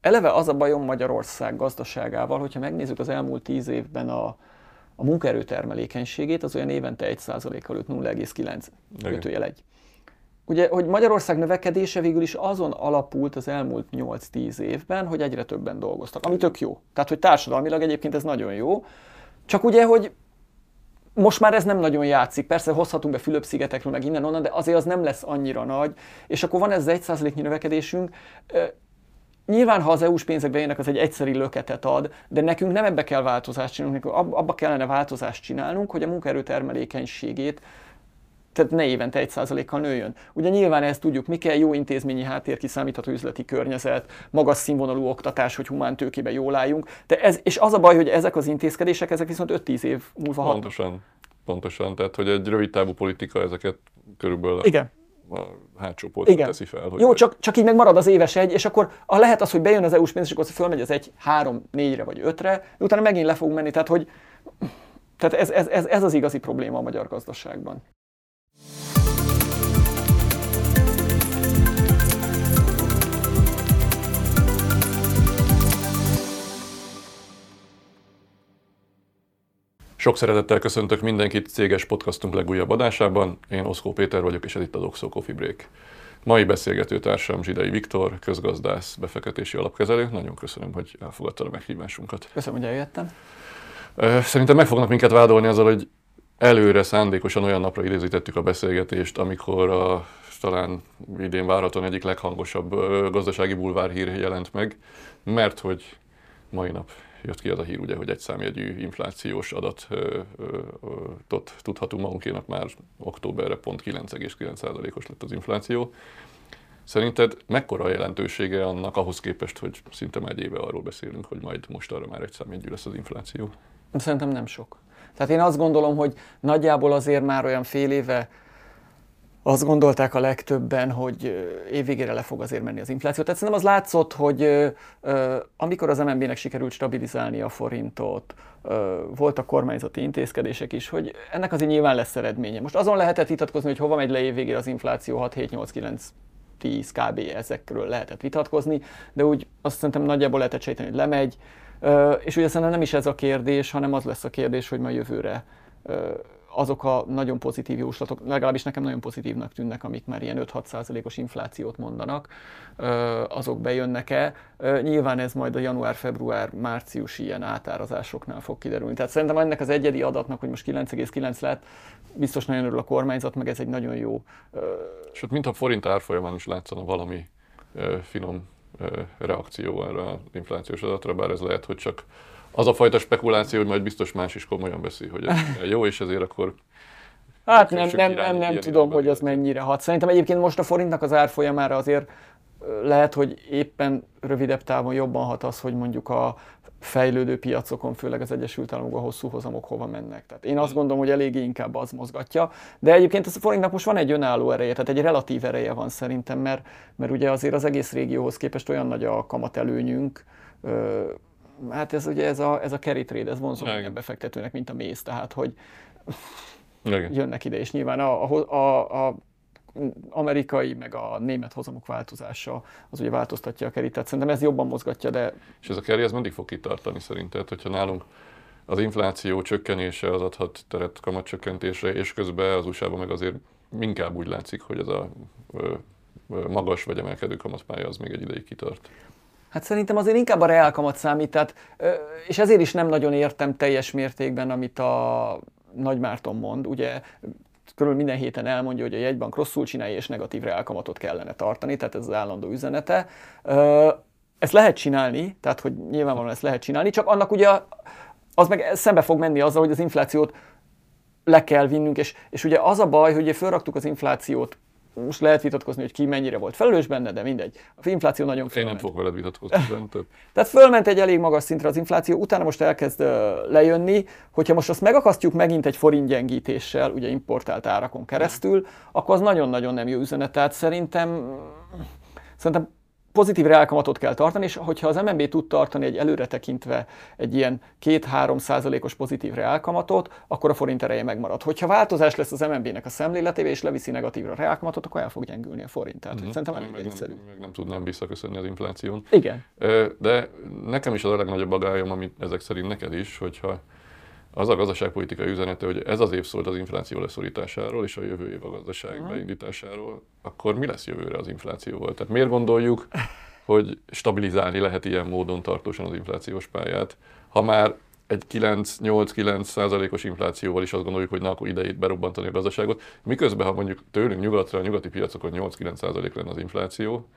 eleve az a bajom Magyarország gazdaságával, hogyha megnézzük az elmúlt tíz évben a, a munkaerőtermelékenységét, az olyan évente 1%-kal 0,9 kötőjel 1. Ugye, hogy Magyarország növekedése végül is azon alapult az elmúlt 8-10 évben, hogy egyre többen dolgoztak, ami tök jó. Tehát, hogy társadalmilag egyébként ez nagyon jó. Csak ugye, hogy most már ez nem nagyon játszik. Persze hozhatunk be Fülöp-szigetekről, meg innen-onnan, de azért az nem lesz annyira nagy. És akkor van ez az 1%-nyi növekedésünk. Nyilván, ha az EU-s pénzek bejönnek, az egy egyszeri löketet ad, de nekünk nem ebbe kell változást csinálnunk, abba kellene változást csinálnunk, hogy a munkaerő termelékenységét tehát ne évente 1%-kal nőjön. Ugye nyilván ezt tudjuk, mi kell jó intézményi háttér, kiszámítható üzleti környezet, magas színvonalú oktatás, hogy humán tőkébe jól álljunk. De ez, és az a baj, hogy ezek az intézkedések, ezek viszont 5-10 év múlva hat. Pontosan, pontosan. Tehát, hogy egy rövid távú politika ezeket körülbelül Igen a hátsó Igen. teszi fel. Hogy Jó, csak, csak így megmarad az éves egy, és akkor a lehet az, hogy bejön az EU-s pénz, és akkor fölmegy az egy, három, négyre vagy ötre, de utána megint le fog menni. Tehát, hogy tehát ez, ez, ez, ez az igazi probléma a magyar gazdaságban. Sok szeretettel köszöntök mindenkit céges podcastunk legújabb adásában. Én Oszkó Péter vagyok, és ez itt a Doxo Coffee Break. Mai beszélgető társam Zsidai Viktor, közgazdász, befektetési alapkezelő. Nagyon köszönöm, hogy elfogadtad a meghívásunkat. Köszönöm, hogy eljöttem. Szerintem meg fognak minket vádolni azzal, hogy előre szándékosan olyan napra időzítettük a beszélgetést, amikor a talán idén várhatóan egyik leghangosabb gazdasági bulvárhír jelent meg, mert hogy mai nap jött ki az a hír, ugye, hogy egy számjegyű inflációs adatot tudhatunk magunkénak már októberre pont 9,9%-os lett az infláció. Szerinted mekkora a jelentősége annak ahhoz képest, hogy szinte már egy éve arról beszélünk, hogy majd most arra már egy számjegyű lesz az infláció? Szerintem nem sok. Tehát én azt gondolom, hogy nagyjából azért már olyan fél éve azt gondolták a legtöbben, hogy évvégére le fog azért menni az infláció. Tehát szerintem az látszott, hogy amikor az MNB-nek sikerült stabilizálni a forintot, voltak kormányzati intézkedések is, hogy ennek azért nyilván lesz eredménye. Most azon lehetett vitatkozni, hogy hova megy le évvégére az infláció 6, 7, 8, 9, 10 kb. ezekről lehetett vitatkozni, de úgy azt szerintem nagyjából lehetett sejteni, hogy lemegy. És ugye szerintem nem is ez a kérdés, hanem az lesz a kérdés, hogy ma jövőre azok a nagyon pozitív jóslatok, legalábbis nekem nagyon pozitívnak tűnnek, amik már ilyen 5-6 os inflációt mondanak, azok bejönnek-e. Nyilván ez majd a január-február-március ilyen átárazásoknál fog kiderülni. Tehát szerintem ennek az egyedi adatnak, hogy most 9,9 lett, biztos nagyon örül a kormányzat, meg ez egy nagyon jó... Ott mintha forint árfolyamán is látszana valami finom reakció erre az inflációs adatra, bár ez lehet, hogy csak az a fajta spekuláció, hogy majd biztos más is komolyan veszi, hogy ez jó, és ezért akkor Hát nem, nem, nem, nem tudom, hogy az mennyire hat. Szerintem egyébként most a forintnak az árfolyamára azért lehet, hogy éppen rövidebb távon jobban hat az, hogy mondjuk a fejlődő piacokon, főleg az Egyesült Államokban hosszú hozamok hova mennek. Tehát én azt gondolom, hogy eléggé inkább az mozgatja. De egyébként ez a forintnak most van egy önálló ereje, tehát egy relatív ereje van szerintem, mert, mert ugye azért az egész régióhoz képest olyan nagy a kamatelőnyünk, hát ez ugye ez a, ez a carry trade, ez vonzó a befektetőnek, mint a méz, tehát hogy Igen. jönnek ide, és nyilván a, a, a, a amerikai, meg a német hozamok változása az ugye változtatja a kerit, tehát szerintem ez jobban mozgatja, de... És ez a keri, ez mindig fog kitartani szerinted, hogyha nálunk az infláció csökkenése az adhat teret kamatcsökkentésre, és közben az usa meg azért inkább úgy látszik, hogy ez a magas vagy emelkedő kamatpálya az még egy ideig kitart. Hát szerintem azért inkább a reálkamat számít, tehát, és ezért is nem nagyon értem teljes mértékben, amit a Nagy Márton mond. Ugye körül minden héten elmondja, hogy a jegybank rosszul csinálja, és negatív reálkamatot kellene tartani, tehát ez az állandó üzenete. Ezt lehet csinálni, tehát hogy nyilvánvalóan ezt lehet csinálni, csak annak ugye az meg szembe fog menni azzal, hogy az inflációt le kell vinnünk, és, és ugye az a baj, hogy ugye fölraktuk az inflációt most lehet vitatkozni, hogy ki mennyire volt felelős benne, de mindegy. A infláció nagyon fölment. Én nem fogok veled vitatkozni. Tehát fölment egy elég magas szintre az infláció, utána most elkezd lejönni, hogyha most azt megakasztjuk megint egy forint gyengítéssel, ugye importált árakon keresztül, akkor az nagyon-nagyon nem jó üzenet. Tehát szerintem, szerintem pozitív reálkamatot kell tartani, és hogyha az MNB tud tartani egy előre tekintve egy ilyen 2-3 százalékos pozitív reálkamatot, akkor a forint ereje megmarad. Hogyha változás lesz az MNB-nek a szemléletével, és leviszi negatívra a reálkamatot, akkor el fog gyengülni a forint. Tehát uh-huh. szerintem elég meg, egyszerű. Nem, meg nem tudnám visszaköszönni az infláción. Igen. De nekem is az a legnagyobb agályom, amit ezek szerint neked is, hogyha az a gazdaságpolitikai üzenete, hogy ez az év szólt az infláció leszorításáról, és a jövő év a gazdaság uh-huh. beindításáról, akkor mi lesz jövőre az inflációval? Tehát miért gondoljuk, hogy stabilizálni lehet ilyen módon tartósan az inflációs pályát, ha már egy 9-8-9 százalékos inflációval is azt gondoljuk, hogy na, akkor idejét berobbantani a gazdaságot. Miközben, ha mondjuk tőlünk nyugatra, a nyugati piacokon 8-9 százalék lenne az infláció,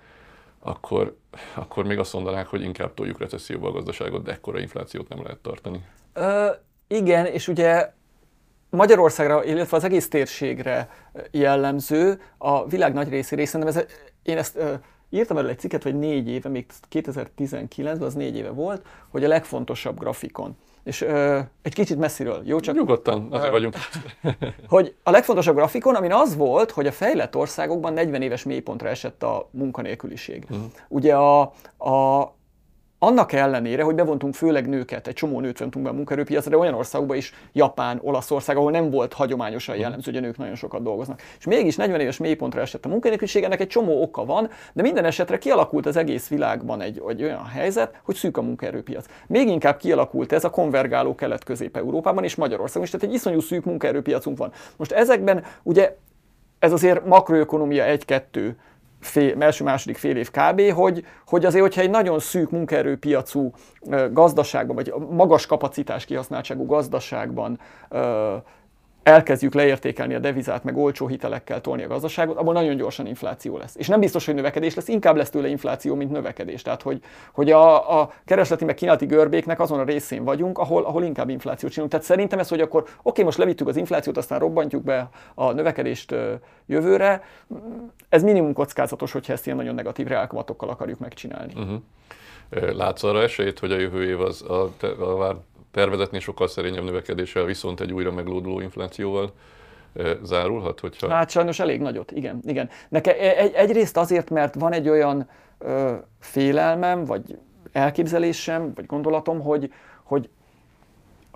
akkor, akkor még azt mondanák, hogy inkább toljuk recesszióba a gazdaságot, de ekkora inflációt nem lehet tartani. Ö, igen, és ugye Magyarországra, illetve az egész térségre jellemző, a világ nagy részére, szerintem ez, én ezt ö, írtam erről egy cikket, vagy négy éve, még 2019-ben, az négy éve volt, hogy a legfontosabb grafikon. És ö, egy kicsit messziről, jó? Csak Nyugodtan, azért vagyunk. hogy a legfontosabb grafikon, amin az volt, hogy a fejlett országokban 40 éves mélypontra esett a munkanélküliség. Uh-huh. Ugye a, a annak ellenére, hogy bevontunk főleg nőket, egy csomó nőt vontunk be a munkaerőpiacra, de olyan országokban is, Japán, Olaszország, ahol nem volt hagyományosan jellemző, hogy a nők nagyon sokat dolgoznak. És mégis 40 éves mélypontra esett a munkanélküliség, ennek egy csomó oka van, de minden esetre kialakult az egész világban egy, egy olyan helyzet, hogy szűk a munkaerőpiac. Még inkább kialakult ez a konvergáló kelet-közép-európában és Magyarországon is, tehát egy iszonyú szűk munkaerőpiacunk van. Most ezekben ugye ez azért makroökonomia egy-kettő első-második fél év kb., hogy, hogy azért, hogyha egy nagyon szűk munkaerőpiacú gazdaságban, vagy magas kapacitás kihasználtságú gazdaságban elkezdjük leértékelni a devizát, meg olcsó hitelekkel tolni a gazdaságot, abból nagyon gyorsan infláció lesz. És nem biztos, hogy növekedés lesz, inkább lesz tőle infláció, mint növekedés. Tehát, hogy, hogy a, a keresleti meg kínálati görbéknek azon a részén vagyunk, ahol, ahol inkább inflációt csinálunk. Tehát szerintem ez, hogy akkor oké, most levittük az inflációt, aztán robbantjuk be a növekedést jövőre, ez minimum kockázatos, hogyha ezt ilyen nagyon negatív reálkamatokkal akarjuk megcsinálni. Uh-huh. Látsz arra esélyt, hogy a jövő év az a, a, a tervezetnél sokkal szerényebb növekedéssel, viszont egy újra meglóduló inflációval zárulhat? Hogyha... Hát sajnos elég nagyot, igen. igen. Neke egy, egyrészt azért, mert van egy olyan ö, félelmem, vagy elképzelésem, vagy gondolatom, hogy, hogy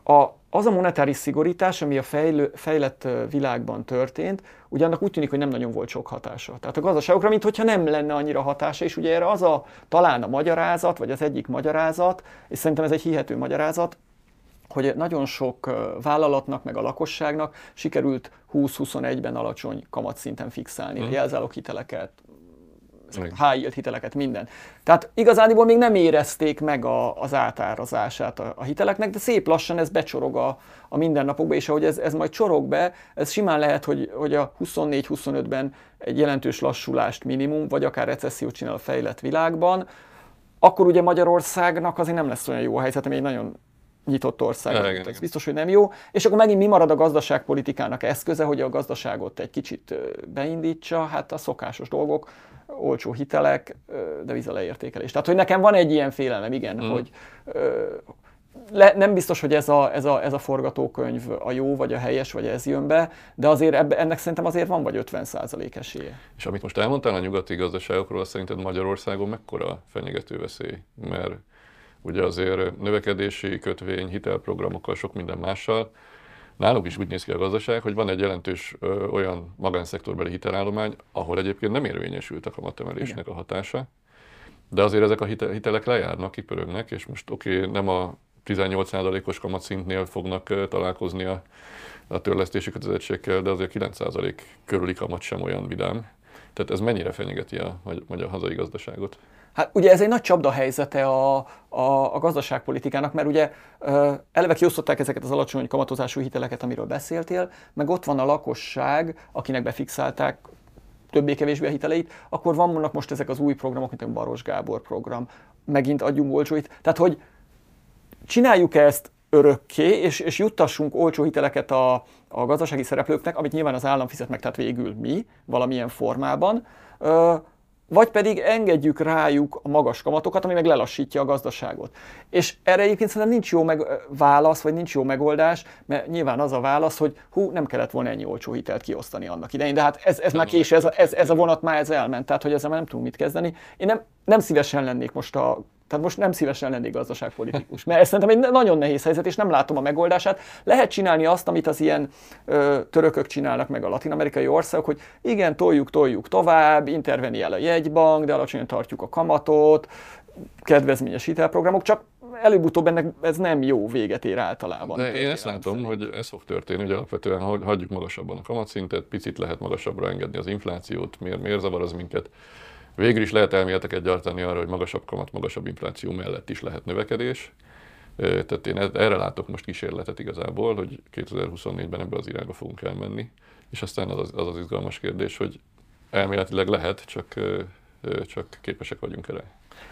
a, az a monetáris szigorítás, ami a fejlő, fejlett világban történt, ugye úgy tűnik, hogy nem nagyon volt sok hatása. Tehát a gazdaságokra, mintha nem lenne annyira hatása, és ugye erre az a talán a magyarázat, vagy az egyik magyarázat, és szerintem ez egy hihető magyarázat, hogy nagyon sok vállalatnak, meg a lakosságnak sikerült 20-21-ben alacsony kamatszinten fixálni mm. jelzálók hiteleket, high yield hiteleket, minden. Tehát igazániból még nem érezték meg a, az átárazását a, a hiteleknek, de szép lassan ez becsorog a, a mindennapokba, és ahogy ez, ez majd csorog be, ez simán lehet, hogy, hogy a 24-25-ben egy jelentős lassulást minimum, vagy akár recessziót csinál a fejlett világban, akkor ugye Magyarországnak azért nem lesz olyan jó a helyzet, ami egy nagyon nyitott ország. Igen, ez biztos, hogy nem jó. És akkor megint mi marad a gazdaságpolitikának eszköze, hogy a gazdaságot egy kicsit beindítsa, hát a szokásos dolgok, olcsó hitelek, de leértékelés. Tehát, hogy nekem van egy ilyen félelem, igen, mm. hogy le, nem biztos, hogy ez a, ez, a, ez a forgatókönyv a jó, vagy a helyes, vagy ez jön be, de azért ebbe, ennek szerintem azért van vagy 50% esélye. És amit most elmondtál a nyugati gazdaságokról, azt szerinted Magyarországon mekkora fenyegető veszély? Mert ugye azért növekedési kötvény, hitelprogramokkal, sok minden mással. Náluk is úgy néz ki a gazdaság, hogy van egy jelentős ö, olyan magánszektorbeli hitelállomány, ahol egyébként nem érvényesült a kamatemelésnek Igen. a hatása, de azért ezek a hitelek lejárnak, kipörögnek, és most oké, okay, nem a 18%-os kamatszintnél fognak találkozni a, a törlesztési kötelezettségekkel, de azért 9% körüli kamat sem olyan vidám. Tehát ez mennyire fenyegeti a magyar hazai gazdaságot? Hát ugye ez egy nagy csapda helyzete a, a, a gazdaságpolitikának, mert ugye eleve kiosztották ezeket az alacsony kamatozású hiteleket, amiről beszéltél, meg ott van a lakosság, akinek befixálták többé-kevésbé a hiteleit, akkor vannak most ezek az új programok, mint a Baros Gábor program, megint adjunk olcsóit. Tehát, hogy csináljuk ezt örökké, és, és juttassunk olcsó hiteleket a, a gazdasági szereplőknek, amit nyilván az állam fizet meg, tehát végül mi, valamilyen formában, vagy pedig engedjük rájuk a magas kamatokat, ami meg lelassítja a gazdaságot. És erre egyébként szerintem nincs jó meg, válasz, vagy nincs jó megoldás, mert nyilván az a válasz, hogy hú, nem kellett volna ennyi olcsó hitelt kiosztani annak idején, de hát ez, ez már késő, ez a, ez, ez a vonat már ez elment, tehát hogy ezzel már nem tudunk mit kezdeni. Én nem, nem szívesen lennék most a tehát most nem szívesen lennék gazdaságpolitikus, mert ez szerintem egy nagyon nehéz helyzet, és nem látom a megoldását. Lehet csinálni azt, amit az ilyen ö, törökök csinálnak meg a latin-amerikai országok, hogy igen, toljuk, toljuk tovább, interveniál a jegybank, de alacsonyan tartjuk a kamatot, kedvezményes hitelprogramok, csak előbb-utóbb ennek ez nem jó véget ér általában. De én ezt látom, szerint. hogy ez fog történni, hogy alapvetően hagyjuk magasabban a kamatszintet, picit lehet magasabbra engedni az inflációt, miért, miért zavar az minket Végül is lehet elméleteket gyártani arra, hogy magasabb kamat, magasabb infláció mellett is lehet növekedés. Tehát én erre látok most kísérletet igazából, hogy 2024-ben ebbe az irányba fogunk elmenni. És aztán az az, az izgalmas kérdés, hogy elméletileg lehet, csak, csak képesek vagyunk erre.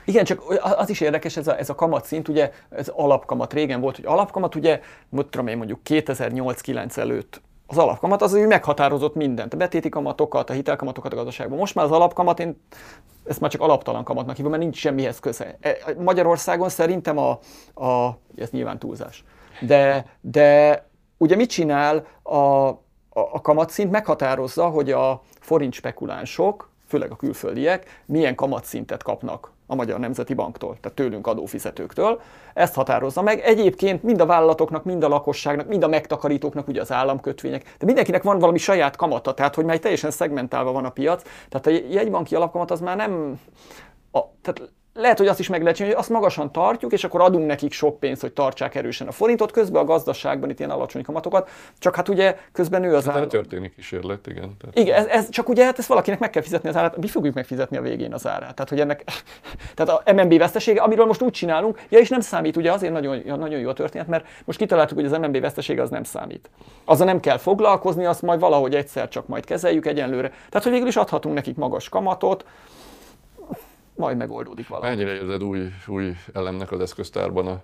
Igen, csak az is érdekes, ez a, ez a kamatszint, ugye ez alapkamat régen volt, hogy alapkamat, ugye, tudom én mondjuk 2008-9 előtt az alapkamat az, hogy meghatározott mindent, a betéti kamatokat, a hitelkamatokat a gazdaságban. Most már az alapkamat, én ezt már csak alaptalan kamatnak hívom, mert nincs semmihez köze. E, Magyarországon szerintem a, a ez nyilván túlzás. De, de ugye mit csinál a, a, a kamatszint? Meghatározza, hogy a forint spekulánsok, főleg a külföldiek, milyen kamatszintet kapnak a Magyar Nemzeti Banktól, tehát tőlünk adófizetőktől. Ezt határozza meg. Egyébként mind a vállalatoknak, mind a lakosságnak, mind a megtakarítóknak, ugye az államkötvények, de mindenkinek van valami saját kamata, tehát hogy már teljesen szegmentálva van a piac. Tehát a jegybanki alapkamat az már nem, a, tehát lehet, hogy azt is meg lehet csinálni, hogy azt magasan tartjuk, és akkor adunk nekik sok pénzt, hogy tartsák erősen a forintot, közben a gazdaságban itt ilyen alacsony kamatokat, csak hát ugye közben nő az hát ár. történik kísérlet, igen. Tehát... Igen, ez, ez, csak ugye hát ezt valakinek meg kell fizetni az árát, mi fogjuk megfizetni a végén az árát. Tehát, hogy ennek, tehát a MNB vesztesége, amiről most úgy csinálunk, ja és nem számít, ugye azért nagyon, nagyon jó a történet, mert most kitaláltuk, hogy az MNB vesztesége az nem számít. Azzal nem kell foglalkozni, azt majd valahogy egyszer csak majd kezeljük egyenlőre. Tehát, hogy végül is adhatunk nekik magas kamatot, majd megoldódik valami. Mennyire érzed új, új elemnek az eszköztárban a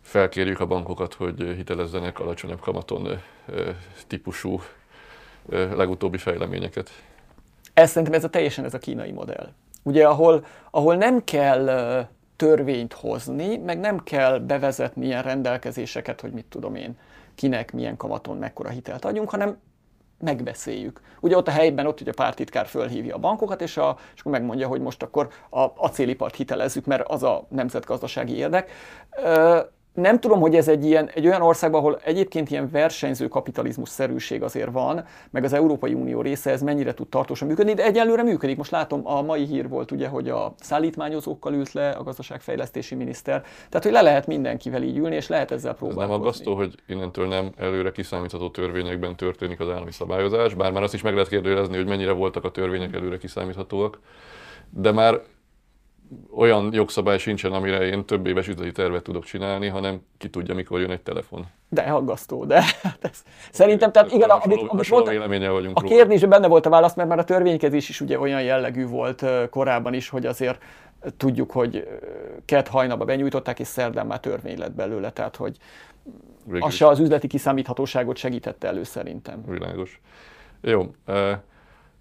felkérjük a bankokat, hogy hitelezzenek alacsonyabb kamaton típusú legutóbbi fejleményeket? Ez szerintem ez a teljesen ez a kínai modell. Ugye, ahol, ahol nem kell törvényt hozni, meg nem kell bevezetni ilyen rendelkezéseket, hogy mit tudom én, kinek milyen kamaton mekkora hitelt adjunk, hanem megbeszéljük. Ugye ott a helyben, ott ugye a pártitkár fölhívja a bankokat, és, a, és akkor megmondja, hogy most akkor a acélipart hitelezzük, mert az a nemzetgazdasági érdek nem tudom, hogy ez egy, ilyen, egy olyan országban, ahol egyébként ilyen versenyző kapitalizmus szerűség azért van, meg az Európai Unió része, ez mennyire tud tartósan működni, de egyelőre működik. Most látom, a mai hír volt ugye, hogy a szállítmányozókkal ült le a gazdaságfejlesztési miniszter. Tehát, hogy le lehet mindenkivel így ülni, és lehet ezzel próbálkozni. Ez nem aggasztó, hogy innentől nem előre kiszámítható törvényekben történik az állami szabályozás, bár már azt is meg lehet kérdőjelezni, hogy mennyire voltak a törvények előre kiszámíthatóak. De már olyan jogszabály sincsen, amire én több éves üzleti tervet tudok csinálni, hanem ki tudja, mikor jön egy telefon. De aggasztó, de hát ez, szerintem, tehát igen, amit, amit volt, vagyunk a kérdésben benne volt a válasz, mert már a törvénykezés is ugye olyan jellegű volt korábban is, hogy azért tudjuk, hogy kett hajnalba benyújtották, és szerdán már törvény lett belőle, tehát hogy Végül az se az üzleti kiszámíthatóságot segítette elő szerintem. Világos. Jó,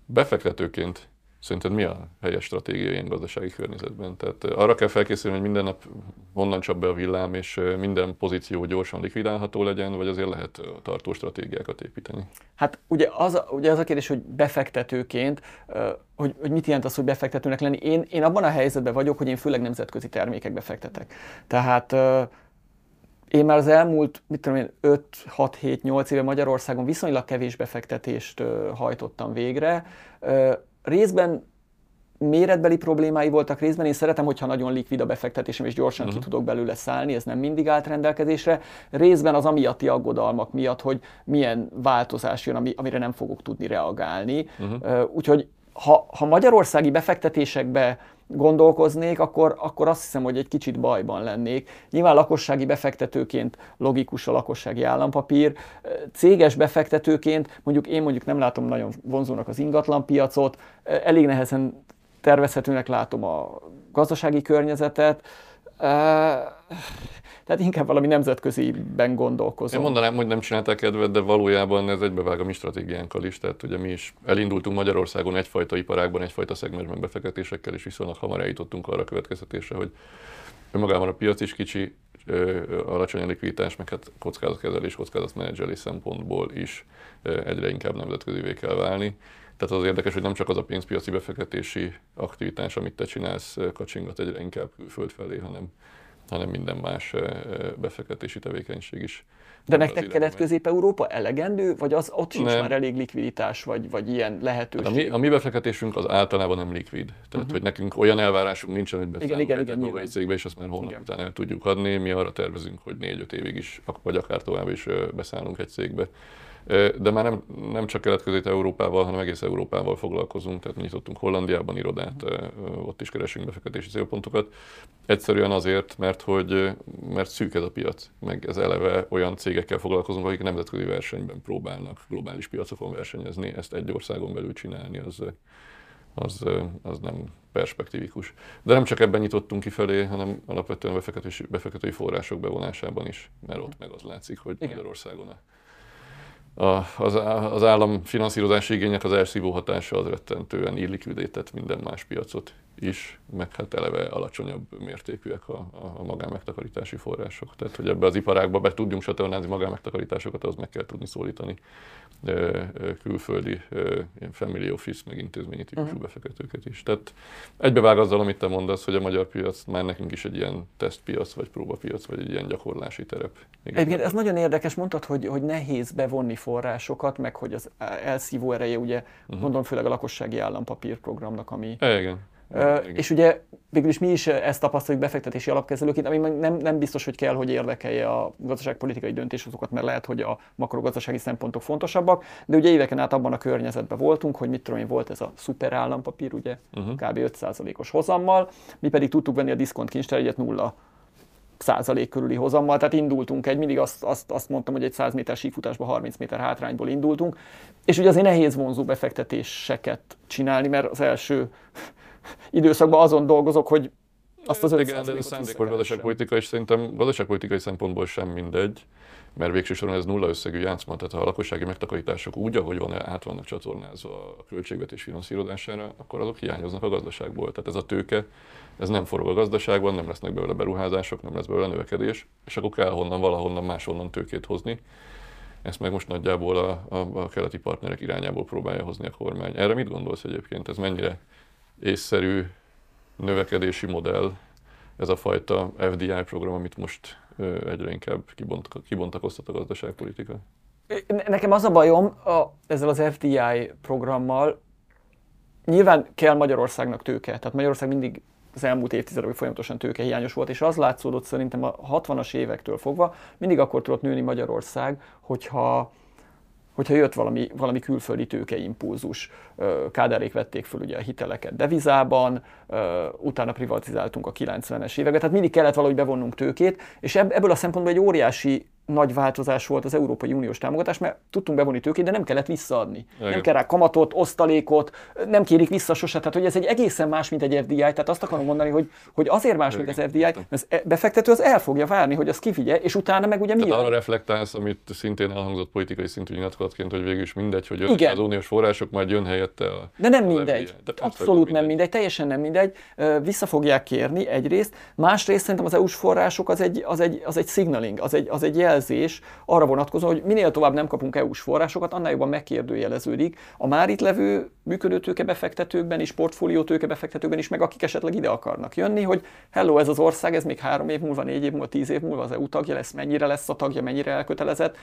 befektetőként Szerinted mi a helyes stratégia ilyen gazdasági környezetben? Tehát arra kell felkészülni, hogy minden nap honnan csap be a villám, és minden pozíció gyorsan likvidálható legyen, vagy azért lehet tartó stratégiákat építeni? Hát ugye az, ugye az a kérdés, hogy befektetőként, hogy, hogy mit jelent az, hogy befektetőnek lenni. Én, én abban a helyzetben vagyok, hogy én főleg nemzetközi termékekbe fektetek. Tehát én már az elmúlt, mit tudom én, 5-6-7-8 éve Magyarországon viszonylag kevés befektetést hajtottam végre részben méretbeli problémái voltak részben, én szeretem, hogyha nagyon likvid a befektetésem, és gyorsan uh-huh. ki tudok belőle szállni, ez nem mindig állt rendelkezésre. Részben az amiatti aggodalmak miatt, hogy milyen változás jön, ami, amire nem fogok tudni reagálni. Uh-huh. Úgyhogy ha, ha magyarországi befektetésekbe gondolkoznék, akkor, akkor azt hiszem, hogy egy kicsit bajban lennék. Nyilván lakossági befektetőként logikus a lakossági állampapír, céges befektetőként mondjuk én mondjuk nem látom nagyon vonzónak az ingatlanpiacot, elég nehezen tervezhetőnek látom a gazdasági környezetet, tehát inkább valami nemzetköziben gondolkozom. Én mondanám, hogy nem csinálták kedvet, de valójában ez egybevág a mi stratégiánkkal is. Tehát ugye mi is elindultunk Magyarországon egyfajta iparágban, egyfajta szegmensben befektetésekkel, és viszonylag hamar eljutottunk arra a következtetésre, hogy önmagában a piac is kicsi, alacsony a likviditás, meg hát kockázatkezelés, kockázatmenedzselés szempontból is egyre inkább nemzetközivé kell válni. Tehát az érdekes, hogy nem csak az a pénzpiaci befektetési aktivitás, amit te csinálsz, kacsingat egyre inkább külföld felé, hanem, hanem minden más befektetési tevékenység is. De nektek Kelet-Közép-Európa elegendő, vagy az ott sincs nem. már elég likviditás, vagy, vagy ilyen lehetőség? Hát a, mi, a mi befektetésünk az általában nem likvid. Tehát, uh-huh. hogy nekünk olyan elvárásunk nincsen, hogy beszállunk igen, igen, igen, egy cégbe, és azt már holnap igen. után el tudjuk adni. Mi arra tervezünk, hogy négy-öt évig is, vagy akár tovább is beszállunk egy cégbe de már nem, nem csak kelet-közép-európával, hanem egész Európával foglalkozunk, tehát nyitottunk Hollandiában irodát, ott is keresünk befektetési célpontokat. Egyszerűen azért, mert hogy mert szűk ez a piac, meg ez eleve olyan cégekkel foglalkozunk, akik nemzetközi versenyben próbálnak globális piacokon versenyezni, ezt egy országon belül csinálni, az, az, az nem perspektívikus. De nem csak ebben nyitottunk kifelé, hanem alapvetően befektetői források bevonásában is, mert ott meg az látszik, hogy Igen. Magyarországon a az, az állam finanszírozási igények az elszívó hatása az rettentően illikvidétett minden más piacot is, meg hát eleve alacsonyabb mértékűek a, a magánmegtakarítási források. Tehát, hogy ebbe az iparágba be tudjunk satornázni magánmegtakarításokat, az meg kell tudni szólítani külföldi ilyen family office, meg intézményi típusú uh-huh. befektetőket is. Tehát egybevág azzal, amit te mondasz, hogy a magyar piac már nekünk is egy ilyen tesztpiac, vagy próbapiac, vagy egy ilyen gyakorlási terep. Igen. Egyébként ez nagyon érdekes, mondtad, hogy, hogy nehéz bevonni forrásokat, meg hogy az elszívó ereje, ugye uh-huh. gondolom főleg a lakossági állampapírprogramnak, ami, igen Uh, és ugye végül is mi is ezt tapasztaljuk befektetési alapkezelőként, ami nem, nem biztos, hogy kell, hogy érdekelje a gazdaságpolitikai döntéshozókat, mert lehet, hogy a makrogazdasági szempontok fontosabbak, de ugye éveken át abban a környezetben voltunk, hogy mit tudom én, volt ez a szuper állampapír, ugye uh-huh. kb. 5%-os hozammal, mi pedig tudtuk venni a diszkont kincstárjegyet nulla százalék körüli hozammal, tehát indultunk egy, mindig azt, azt, azt mondtam, hogy egy 100 méter sífutásba 30 méter hátrányból indultunk, és ugye azért nehéz vonzó befektetéseket csinálni, mert az első időszakban azon dolgozok, hogy azt az Igen, de ez szándékos gazdaságpolitika, és szerintem gazdaságpolitikai szempontból sem mindegy, mert végső soron ez nulla összegű játszma, tehát ha a lakossági megtakarítások úgy, ahogy van, át vannak csatornázva a költségvetés finanszírozására, akkor azok hiányoznak a gazdaságból. Tehát ez a tőke, ez nem forog a gazdaságban, nem lesznek belőle beruházások, nem lesz belőle növekedés, és akkor kell honnan, valahonnan máshonnan tőkét hozni. Ezt meg most nagyjából a, a, a keleti partnerek irányából próbálja hozni a kormány. Erre mit gondolsz egyébként? Ez mennyire észszerű növekedési modell, ez a fajta FDI program, amit most egyre inkább kibontakoztat a gazdaságpolitika? Nekem az a bajom a, ezzel az FDI programmal, nyilván kell Magyarországnak tőke, tehát Magyarország mindig az elmúlt évtizedekben folyamatosan tőkehiányos volt, és az látszódott szerintem a 60-as évektől fogva, mindig akkor tudott nőni Magyarország, hogyha hogyha jött valami, valami külföldi tőkeimpulzus. Kádárék vették föl ugye a hiteleket devizában, utána privatizáltunk a 90-es években, tehát mindig kellett valahogy bevonnunk tőkét, és ebből a szempontból egy óriási nagy változás volt az Európai Uniós támogatás, mert tudtunk bevonni tőkét, de nem kellett visszaadni. Igen. Nem kell rá kamatot, osztalékot, nem kérik vissza sose. Tehát, hogy ez egy egészen más, mint egy FDI. Tehát azt akarom mondani, hogy, hogy azért más, Igen. mint az FDI, mert az befektető az el fogja várni, hogy az kivigye, és utána meg ugye mi Tehát arra reflektálsz, amit szintén elhangzott politikai szintű nyilatkozatként, hogy végül is mindegy, hogy Igen. az uniós források, majd jön helyette a De nem mindegy. Abszolút mindegy. nem mindegy, teljesen nem mindegy. Vissza fogják kérni egyrészt. Másrészt szerintem az EU-s források az egy, az egy, az egy signaling, az egy, az egy jel jelzés arra vonatkozó, hogy minél tovább nem kapunk EU-s forrásokat, annál jobban megkérdőjeleződik a már itt levő működő tőkebefektetőkben és portfólió tőkebefektetőkben is, meg akik esetleg ide akarnak jönni, hogy hello, ez az ország, ez még három év múlva, négy év múlva, tíz év múlva az EU tagja lesz, mennyire lesz a tagja, mennyire elkötelezett,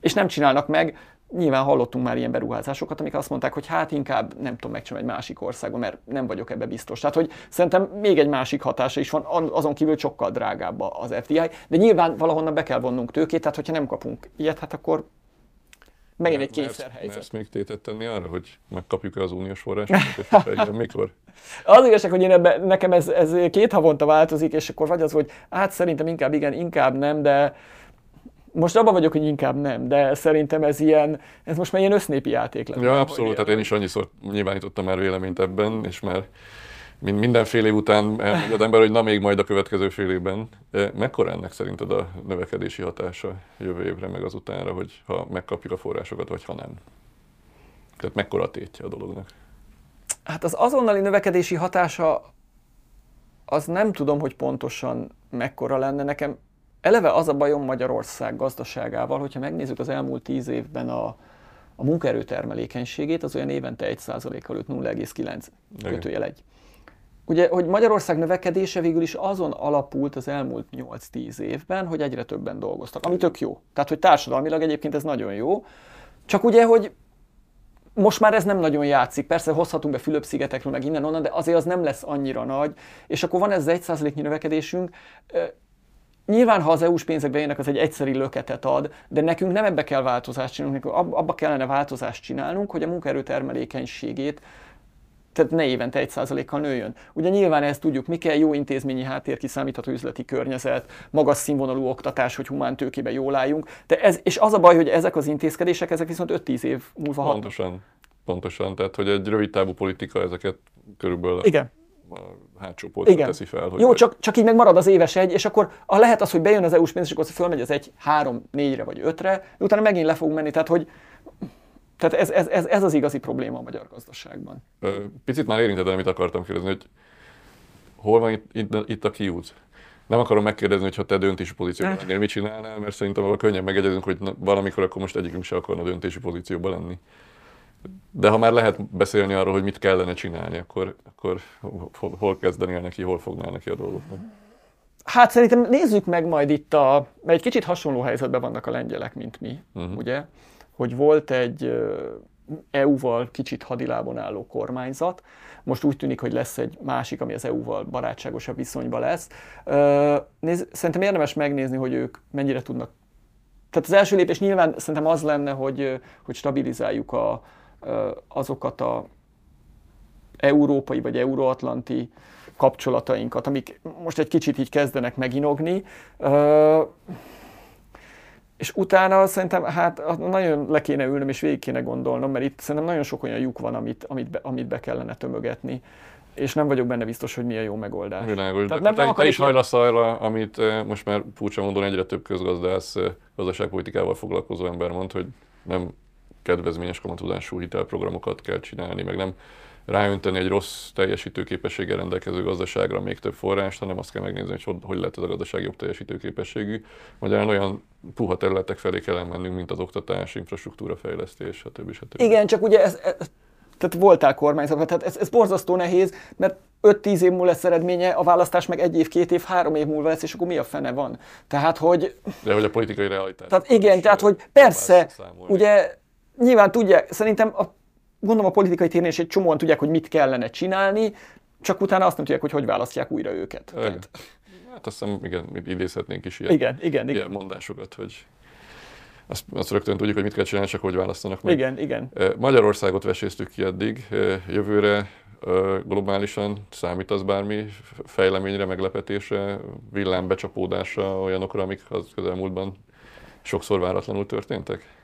és nem csinálnak meg Nyilván hallottunk már ilyen beruházásokat, amik azt mondták, hogy hát inkább nem tudom megcsinálni egy másik országon, mert nem vagyok ebbe biztos. Tehát, hogy szerintem még egy másik hatása is van, azon kívül sokkal drágább az FDI, de nyilván valahonnan be kell vonnunk tőkét, tehát hogyha nem kapunk ilyet, hát akkor megint egy kényszerhelyzet. Ezt még tétet tenni arra, hogy megkapjuk-e az uniós forrásokat, mikor? Az igazság, hogy én ebbe, nekem ez, ez két havonta változik, és akkor vagy az, hogy hát szerintem inkább igen, inkább nem, de most abban vagyok, hogy inkább nem, de szerintem ez ilyen, ez most már ilyen össznépi játék lenne. Ja, abszolút, tehát én is annyiszor nyilvánítottam már véleményt ebben, és már minden fél év után elmegy az ember, hogy na még majd a következő fél évben. Mekkora ennek szerinted a növekedési hatása jövő évre, meg azutánra, hogy ha megkapjuk a forrásokat, vagy ha nem? Tehát mekkora a tétje a dolognak? Hát az azonnali növekedési hatása, az nem tudom, hogy pontosan mekkora lenne. Nekem eleve az a bajom Magyarország gazdaságával, hogyha megnézzük az elmúlt tíz évben a, a munkaerő termelékenységét, az olyan évente 1%-kal 0,9 kötőjel 1. Ugye, hogy Magyarország növekedése végül is azon alapult az elmúlt 8-10 évben, hogy egyre többen dolgoztak, ami tök jó. Tehát, hogy társadalmilag egyébként ez nagyon jó. Csak ugye, hogy most már ez nem nagyon játszik. Persze hozhatunk be Fülöp-szigetekről, meg innen-onnan, de azért az nem lesz annyira nagy. És akkor van ez az 1%-nyi növekedésünk. Nyilván, ha az EU-s pénzek bejönnek, az egy egyszeri löketet ad, de nekünk nem ebbe kell változást csinálnunk, abba kellene változást csinálnunk, hogy a munkaerő termelékenységét tehát ne évente egy százalékkal nőjön. Ugye nyilván ezt tudjuk, mi kell, jó intézményi háttér, kiszámítható üzleti környezet, magas színvonalú oktatás, hogy humán tőkébe jól álljunk. De ez, és az a baj, hogy ezek az intézkedések, ezek viszont 5-10 év múlva. Pontosan, pontosan. Tehát, hogy egy rövid távú politika ezeket körülbelül Igen a hátsó polcra Igen. teszi fel. Hogy Jó, csak, csak így meg marad az éves egy, és akkor a lehet az, hogy bejön az EU-s pénz, és akkor fölmegy az egy három, négyre vagy ötre, utána megint le fog menni. Tehát, hogy tehát ez, ez, ez, ez az igazi probléma a magyar gazdaságban. Picit már érinted, amit akartam kérdezni, hogy hol van itt, itt, itt a kiút? Nem akarom megkérdezni, hogy ha te döntési pozícióban lennél, mit csinálnál, mert szerintem ahol könnyen megegyezünk, hogy valamikor akkor most egyikünk se akarna döntési pozícióban lenni. De ha már lehet beszélni arról, hogy mit kellene csinálni, akkor, akkor hol kezdenél neki, hol fognál neki a dolgoknak? Hát szerintem nézzük meg majd itt a, mert egy kicsit hasonló helyzetben vannak a lengyelek, mint mi, uh-huh. ugye? hogy volt egy EU-val kicsit hadilában álló kormányzat, most úgy tűnik, hogy lesz egy másik, ami az EU-val barátságosabb viszonyban lesz. Nézd, szerintem érdemes megnézni, hogy ők mennyire tudnak. Tehát az első lépés nyilván szerintem az lenne, hogy, hogy stabilizáljuk a, azokat a európai vagy euróatlanti kapcsolatainkat, amik most egy kicsit így kezdenek meginogni. És utána szerintem hát nagyon le kéne ülnöm és végig kéne gondolnom, mert itt szerintem nagyon sok olyan lyuk van, amit, amit, be, amit be kellene tömögetni és nem vagyok benne biztos, hogy mi a jó megoldás. Világos. Tehát nem, nem te, te is hajlasz arra, amit most már furcsa módon egyre több közgazdász, gazdaságpolitikával foglalkozó ember mond, hogy nem kedvezményes kamatozású hitelprogramokat kell csinálni, meg nem ráönteni egy rossz teljesítőképességgel rendelkező gazdaságra még több forrást, hanem azt kell megnézni, hogy hogy, lehet ez a gazdaság jobb teljesítőképességű. Magyarán olyan puha területek felé kell mennünk, mint az oktatás, infrastruktúra fejlesztés, stb. stb. Igen, csak ugye ez, ez tehát voltál kormányzatban, tehát ez, ez borzasztó nehéz, mert 5-10 év múlva lesz eredménye, a választás meg egy év, két év, három év múlva lesz, és akkor mi a fene van? Tehát, hogy... De hogy a politikai realitás. Tehát igen, tehát, hogy persze, ugye nyilván tudják, szerintem a gondolom a politikai téren is egy csomóan tudják, hogy mit kellene csinálni, csak utána azt nem tudják, hogy hogy választják újra őket. Tehát... Hát azt hiszem, igen, idézhetnénk is ilyen, igen, igen, ilyen igen. mondásokat, hogy azt, azt rögtön tudjuk, hogy mit kell csinálni, csak hogy választanak meg. Igen, igen. Magyarországot veséztük ki eddig, jövőre globálisan számít az bármi fejleményre, meglepetésre, villámbecsapódásra, olyanokra, amik az közelmúltban sokszor váratlanul történtek?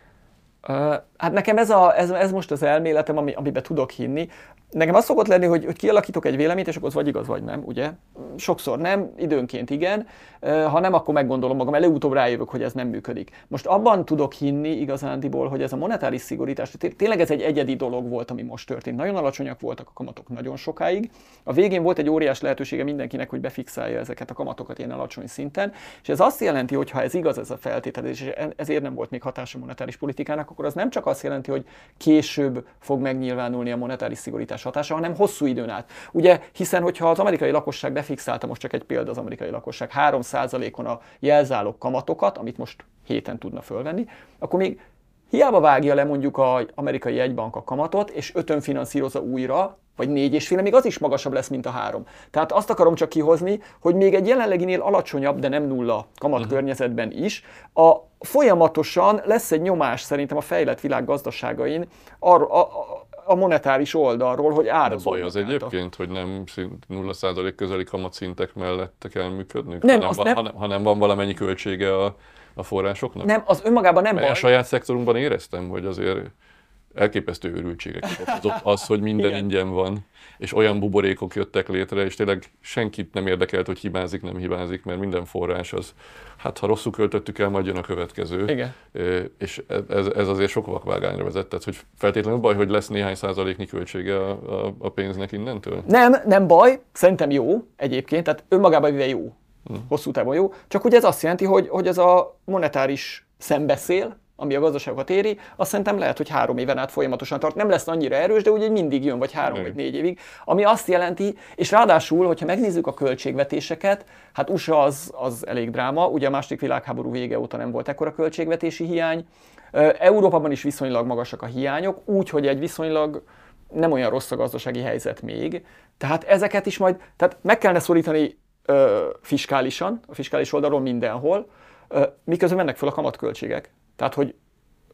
Hát nekem ez, a, ez, ez most az elméletem, ami, amiben tudok hinni. Nekem az szokott lenni, hogy, hogy kialakítok egy véleményt, és akkor az vagy igaz, vagy nem, ugye? Sokszor nem, időnként igen, ha nem, akkor meggondolom magam, előutóbb rájövök, hogy ez nem működik. Most abban tudok hinni igazándiból, hogy ez a monetáris szigorítás, tényleg ez egy egyedi dolog volt, ami most történt. Nagyon alacsonyak voltak a kamatok nagyon sokáig. A végén volt egy óriás lehetősége mindenkinek, hogy befixálja ezeket a kamatokat ilyen alacsony szinten, és ez azt jelenti, hogy ha ez igaz, ez a feltételezés, és ezért nem volt még hatása monetáris politikának, akkor az nem csak azt jelenti, hogy később fog megnyilvánulni a monetáris szigorítás hatása, hanem hosszú időn át. Ugye, hiszen hogyha az amerikai lakosság befixálta, most csak egy példa az amerikai lakosság, 3%-on a jelzálók kamatokat, amit most héten tudna fölvenni, akkor még hiába vágja le mondjuk az amerikai egybank a kamatot, és ötön finanszírozza újra, vagy négy és fél, még az is magasabb lesz, mint a három. Tehát azt akarom csak kihozni, hogy még egy jelenleginél alacsonyabb, de nem nulla kamat uh-huh. környezetben is, a folyamatosan lesz egy nyomás szerintem a fejlett világ gazdaságain arra, a, a, a monetáris oldalról, hogy ára. Az baj az egyébként, hogy nem 0% közeli kamatszintek mellett kell működnünk, nem, hanem, nem, hanem, hanem van valamennyi költsége a, a forrásoknak? Nem, az önmagában nem Mert baj. A saját szektorunkban éreztem, hogy azért elképesztő őrültségek okozott az, hogy minden Igen. ingyen van, és olyan buborékok jöttek létre, és tényleg senkit nem érdekelt, hogy hibázik, nem hibázik, mert minden forrás az, hát ha rosszul költöttük el, majd jön a következő. Igen. És ez, ez azért sok vakvágányra vezet, tehát hogy feltétlenül baj, hogy lesz néhány százaléknyi költsége a, a, a pénznek innentől? Nem, nem baj, szerintem jó egyébként, tehát önmagában véve jó. Hmm. Hosszú távon jó, csak ugye ez azt jelenti, hogy, hogy ez a monetáris szembeszél, ami a gazdaságokat éri, azt szerintem lehet, hogy három éven át folyamatosan tart. Nem lesz annyira erős, de úgy mindig jön, vagy három, vagy négy évig. Ami azt jelenti, és ráadásul, hogyha megnézzük a költségvetéseket, hát USA az, az elég dráma, ugye a második világháború vége óta nem volt ekkora költségvetési hiány. Európában is viszonylag magasak a hiányok, úgy, hogy egy viszonylag nem olyan rossz a gazdasági helyzet még. Tehát ezeket is majd, tehát meg kellene szorítani ö, fiskálisan, a fiskális oldalról mindenhol, ö, miközben mennek fel a kamatköltségek. Tehát, hogy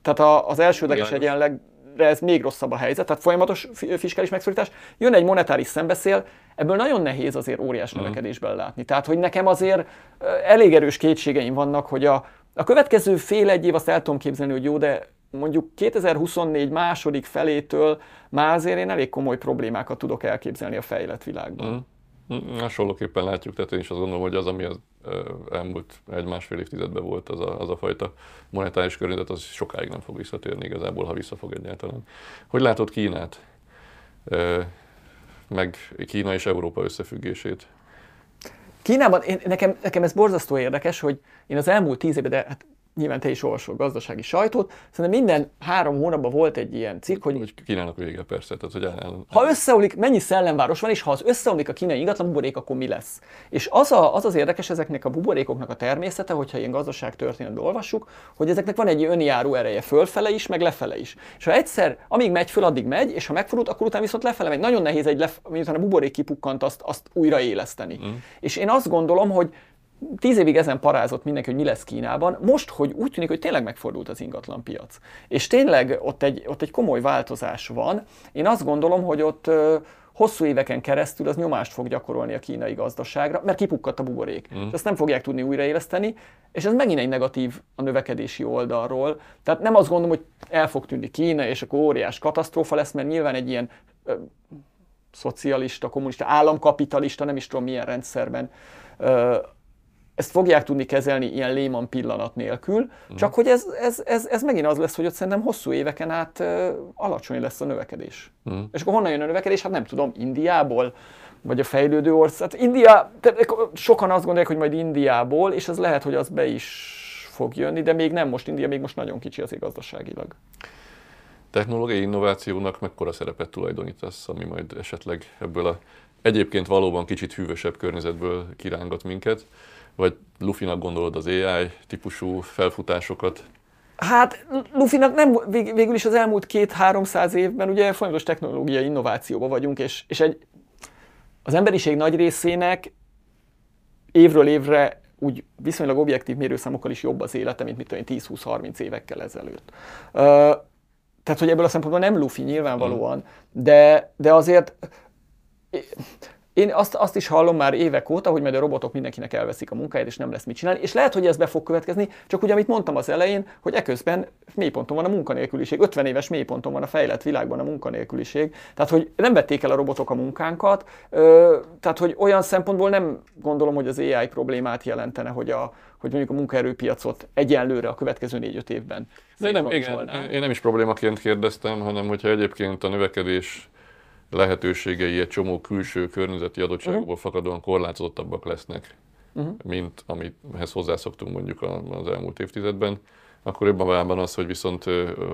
tehát az elsődleges egyenlegre ez még rosszabb a helyzet, tehát folyamatos fiskális megszorítás. Jön egy monetáris szembeszél, ebből nagyon nehéz azért óriás mhm. növekedésben látni. Tehát, hogy nekem azért elég erős kétségeim vannak, hogy a, a következő fél egy év azt el tudom képzelni, hogy jó, de mondjuk 2024 második felétől már azért én elég komoly problémákat tudok elképzelni a fejlett világban. Mm. Hasonlóképpen látjuk, tehát én is azt gondolom, hogy az, ami az elmúlt egy-másfél évtizedben volt, az a, az a fajta monetáris környezet, az sokáig nem fog visszatérni igazából, ha vissza fog egyáltalán. Hogy látod Kínát? Meg Kína és Európa összefüggését? Kínában, én, nekem, nekem ez borzasztó érdekes, hogy én az elmúlt tíz évben, de hát nyilván te is olvasol gazdasági sajtót, szerintem minden három hónapban volt egy ilyen cikk, hogy... Hogy kínálnak vége, persze. Tehát, hogy el, el, ha összeomlik, mennyi szellemváros van, és ha az összeomlik a kínai ingatlan buborék, akkor mi lesz? És az, a, az az érdekes ezeknek a buborékoknak a természete, hogyha ilyen gazdaságtörténetben olvassuk, hogy ezeknek van egy önjáró ereje fölfele is, meg lefele is. És ha egyszer, amíg megy föl, addig megy, és ha megfordult, akkor utána viszont lefele megy. Nagyon nehéz egy, lef, miután a buborék kipukkant, azt, azt újraéleszteni. Mm. És én azt gondolom, hogy Tíz évig ezen parázott mindenki, hogy mi lesz Kínában. Most, hogy úgy tűnik, hogy tényleg megfordult az ingatlan piac. És tényleg ott egy, ott egy komoly változás van. Én azt gondolom, hogy ott hosszú éveken keresztül az nyomást fog gyakorolni a kínai gazdaságra, mert kipukkadt a buborék. Mm. És ezt nem fogják tudni újraéleszteni, és ez megint egy negatív a növekedési oldalról. Tehát nem azt gondolom, hogy el fog tűnni Kína, és akkor óriás katasztrófa lesz, mert nyilván egy ilyen ö, szocialista, kommunista, államkapitalista, nem is tudom milyen rendszerben ö, ezt fogják tudni kezelni ilyen Lehman pillanat nélkül, mm. csak hogy ez, ez, ez, ez megint az lesz, hogy ott szerintem hosszú éveken át uh, alacsony lesz a növekedés. Mm. És akkor honnan jön a növekedés? Hát nem tudom, Indiából, vagy a fejlődő ország. Hát India, sokan azt gondolják, hogy majd Indiából, és ez lehet, hogy az be is fog jönni, de még nem most, India még most nagyon kicsi az gazdaságilag. Technológiai innovációnak mekkora szerepet tulajdonítasz, ami majd esetleg ebből a egyébként valóban kicsit hűvösebb környezetből kirángat minket? Vagy Lufinak gondolod az AI típusú felfutásokat? Hát Lufinak nem, vég, végül is az elmúlt két-háromszáz évben ugye folyamatos technológiai innovációban vagyunk, és, és egy, az emberiség nagy részének évről évre úgy viszonylag objektív mérőszámokkal is jobb az élete, mint mit tudom 10-20-30 évekkel ezelőtt. Uh, tehát, hogy ebből a szempontból nem Lufi nyilvánvalóan, de, de azért én azt, azt is hallom már évek óta, hogy majd a robotok mindenkinek elveszik a munkáját, és nem lesz mit csinálni, és lehet, hogy ez be fog következni, csak ugye, amit mondtam az elején, hogy eközben mélyponton van a munkanélküliség, 50 éves mélyponton van a fejlett világban a munkanélküliség, tehát hogy nem vették el a robotok a munkánkat, tehát hogy olyan szempontból nem gondolom, hogy az AI problémát jelentene, hogy, a, hogy mondjuk a munkaerőpiacot egyenlőre a következő 4-5 évben. De nem, igen, én nem is problémaként kérdeztem, hanem hogyha egyébként a növekedés lehetőségei egy csomó külső környezeti adottságokból uh-huh. fakadóan korlátozottabbak lesznek, uh-huh. mint amihez hozzászoktunk mondjuk az elmúlt évtizedben, akkor jobban az, hogy viszont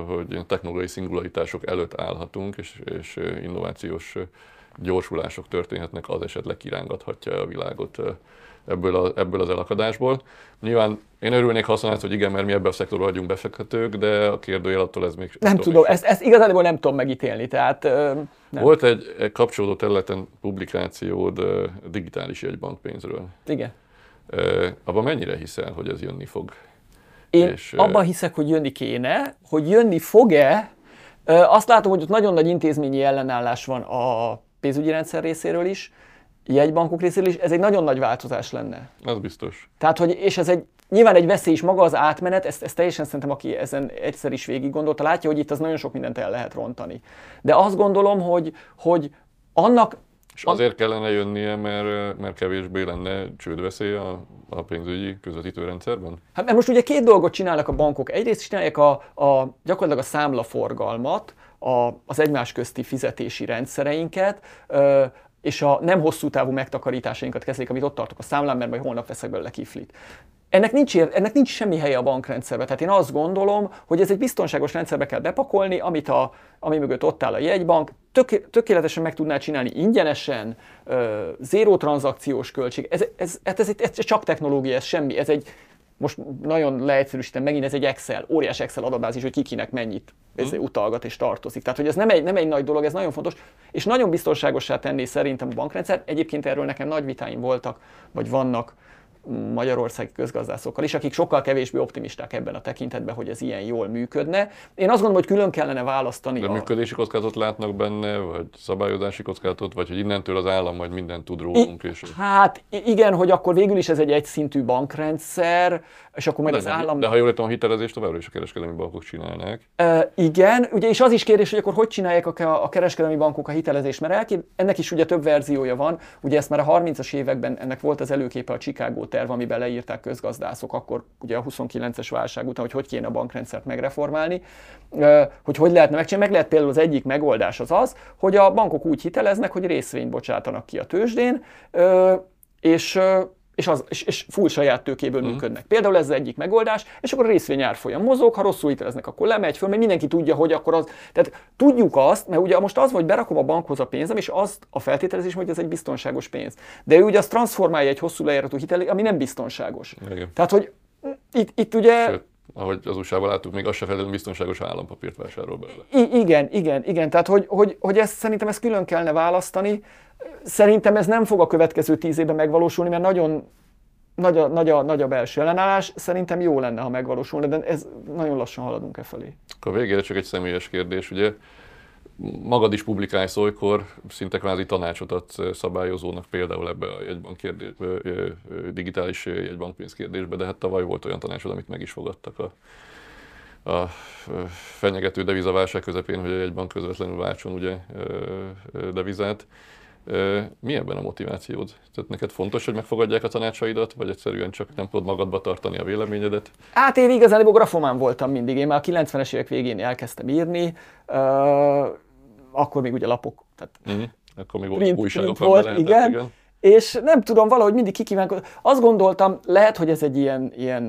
hogy technológiai szingularitások előtt állhatunk, és, és innovációs gyorsulások történhetnek, az esetleg kirángathatja a világot ebből, a, ebből az elakadásból. Nyilván én örülnék, ha azt hogy igen, mert mi ebben a szektorban vagyunk befektetők, de a kérdőjel attól ez még... Nem tudom, ezt, ezt igazából nem tudom megítélni, tehát... Nem. Volt egy, egy kapcsolódó területen publikációd digitális jegybankpénzről. Igen. Abban mennyire hiszel, hogy ez jönni fog? Én és, abban hiszek, hogy jönni kéne, hogy jönni fog-e, azt látom, hogy ott nagyon nagy intézményi ellenállás van a pénzügyi rendszer részéről is, jegybankok részéről is, ez egy nagyon nagy változás lenne. Az biztos. Tehát, hogy, és ez egy Nyilván egy veszély is maga az átmenet, ezt, ezt teljesen szerintem, aki ezen egyszer is végig gondolta, látja, hogy itt az nagyon sok mindent el lehet rontani. De azt gondolom, hogy, hogy annak és azért kellene jönnie, mert, mert kevésbé lenne csődveszély a, a pénzügyi közvetítő rendszerben? Hát mert most ugye két dolgot csinálnak a bankok. Egyrészt csinálják a, a gyakorlatilag a számlaforgalmat, a, az egymás közti fizetési rendszereinket, és a nem hosszú távú megtakarításainkat kezelik, amit ott tartok a számlán, mert majd holnap veszek belőle kiflit. Ennek nincs, ennek nincs semmi helye a bankrendszerben. Tehát én azt gondolom, hogy ez egy biztonságos rendszerbe kell bepakolni, amit a, ami mögött ott áll a jegybank, tök, tökéletesen meg tudná csinálni ingyenesen, zéró tranzakciós költség. Ez, ez, ez, ez, ez csak technológia, ez semmi. Ez egy, most nagyon leegyszerűsítem megint, ez egy Excel, óriás Excel adatbázis, hogy kikinek mennyit ez hmm. utalgat és tartozik. Tehát, hogy ez nem egy, nem egy nagy dolog, ez nagyon fontos, és nagyon biztonságosá tenné szerintem a bankrendszer. Egyébként erről nekem nagy vitáim voltak, vagy vannak magyarországi közgazdászokkal is, akik sokkal kevésbé optimisták ebben a tekintetben, hogy ez ilyen jól működne. Én azt gondolom, hogy külön kellene választani. De a... működési kockázatot látnak benne, vagy szabályozási kockázatot, vagy hogy innentől az állam majd mindent tud rólunk. És... Hát igen, hogy akkor végül is ez egy egyszintű bankrendszer, és akkor majd de az állam... De ha jól értem, a hitelezést továbbra is a kereskedelmi bankok csinálnák. E, igen, ugye, és az is kérdés, hogy akkor hogy csinálják a, a kereskedelmi bankok a hitelezést, mert elkép... ennek is ugye több verziója van, ugye ezt már a 30-as években ennek volt az előképe a Chicago terv, amiben leírták közgazdászok akkor ugye a 29-es válság után, hogy hogy kéne a bankrendszert megreformálni, hogy hogy lehetne megcsinálni. Meg lehet például az egyik megoldás az az, hogy a bankok úgy hiteleznek, hogy részvényt bocsátanak ki a tőzsdén, és és, az, és, és full saját tőkéből mm. működnek. Például ez az egyik megoldás, és akkor a részvény árfolyam mozog, ha rosszul hiteleznek, akkor lemegy föl, mert mindenki tudja, hogy akkor az. Tehát tudjuk azt, mert ugye most az, hogy berakom a bankhoz a pénzem, és azt a feltételezés, hogy ez egy biztonságos pénz. De ő ugye azt transformálja egy hosszú lejáratú hitel, ami nem biztonságos. Igen. Tehát, hogy itt, itt ugye. Sőt ahogy az USA-ban láttuk, még az se feltétlenül biztonságos állampapírt vásárol belőle. I- igen, igen, igen. Tehát, hogy, hogy, hogy ezt szerintem ezt külön kellene választani. Szerintem ez nem fog a következő tíz évben megvalósulni, mert nagyon nagy a, nagy, a, nagy a belső ellenállás, szerintem jó lenne, ha megvalósulna, de ez nagyon lassan haladunk e felé. Akkor végére csak egy személyes kérdés, ugye magad is publikálsz olykor, szinte kvázi tanácsot adsz szabályozónak például ebbe a jegybank kérdés, digitális jegybankpénz kérdésbe, de hát tavaly volt olyan tanácsod, amit meg is fogadtak a, a fenyegető devizaválság közepén, hogy a jegybank közvetlenül váltson ugye devizát. Mi ebben a motivációd? Tehát neked fontos, hogy megfogadják a tanácsaidat, vagy egyszerűen csak nem tudod magadba tartani a véleményedet? Hát én igazán grafomán voltam mindig. Én már a 90-es évek végén elkezdtem írni, uh, akkor még ugye lapok. Tehát uh-huh. Akkor még print, újságok print volt, igen. igen. És nem tudom, valahogy mindig kikívánkodtam. Azt gondoltam, lehet, hogy ez egy ilyen, ilyen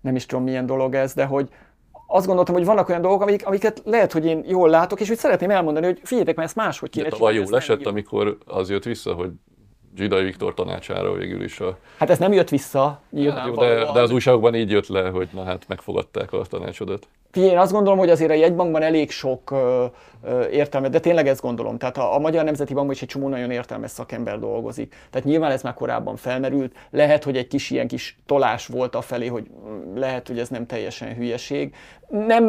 nem is tudom milyen dolog ez, de hogy, azt gondoltam, hogy vannak olyan dolgok, amik, amiket lehet, hogy én jól látok, és úgy szeretném elmondani, hogy figyeljetek, mert ezt máshogy kéne De tavaly jól esett, amikor az jött vissza, hogy Zsidai Viktor tanácsára végül is a... Hát ez nem jött vissza, nyilván. Jó, de, de az újságokban így jött le, hogy na hát megfogadták a tanácsodat. Én azt gondolom, hogy azért a jegybankban elég sok ö, ö, értelme, de tényleg ezt gondolom. Tehát a, a Magyar Nemzeti Bankban is egy csomó nagyon értelmes szakember dolgozik. Tehát nyilván ez már korábban felmerült. Lehet, hogy egy kis ilyen kis tolás volt a felé, hogy lehet, hogy ez nem teljesen hülyeség. Nem,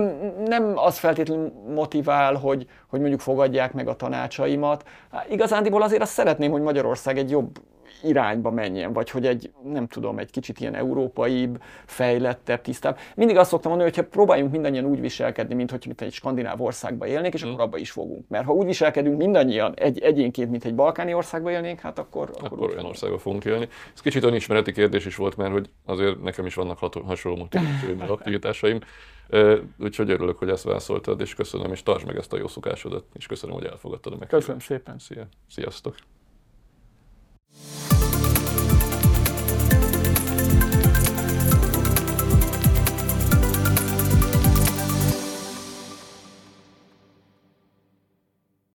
nem az feltétlenül motivál, hogy, hogy mondjuk fogadják meg a tanácsaimat. Hát, igazándiból azért azt szeretném, hogy Magyarország egy jobb irányba menjen, vagy hogy egy, nem tudom, egy kicsit ilyen európaibb, fejlettebb, tisztább. Mindig azt szoktam mondani, hogy ha próbáljunk mindannyian úgy viselkedni, mint hogy egy skandináv országba élnék, és mm. akkor abba is fogunk. Mert ha úgy viselkedünk mindannyian egy, egyénként, mint egy balkáni országba élnénk, hát akkor... Akkor, akkor olyan országba fogunk élni. Ez kicsit önismereti kérdés is volt, mert hogy azért nekem is vannak hasonló motivációim, aktivitásaim. Úgyhogy örülök, hogy ezt válaszoltad, és köszönöm, és tartsd meg ezt a jó szokásodat, és köszönöm, hogy elfogadtad a Köszönöm szépen. Szia. Sziasztok.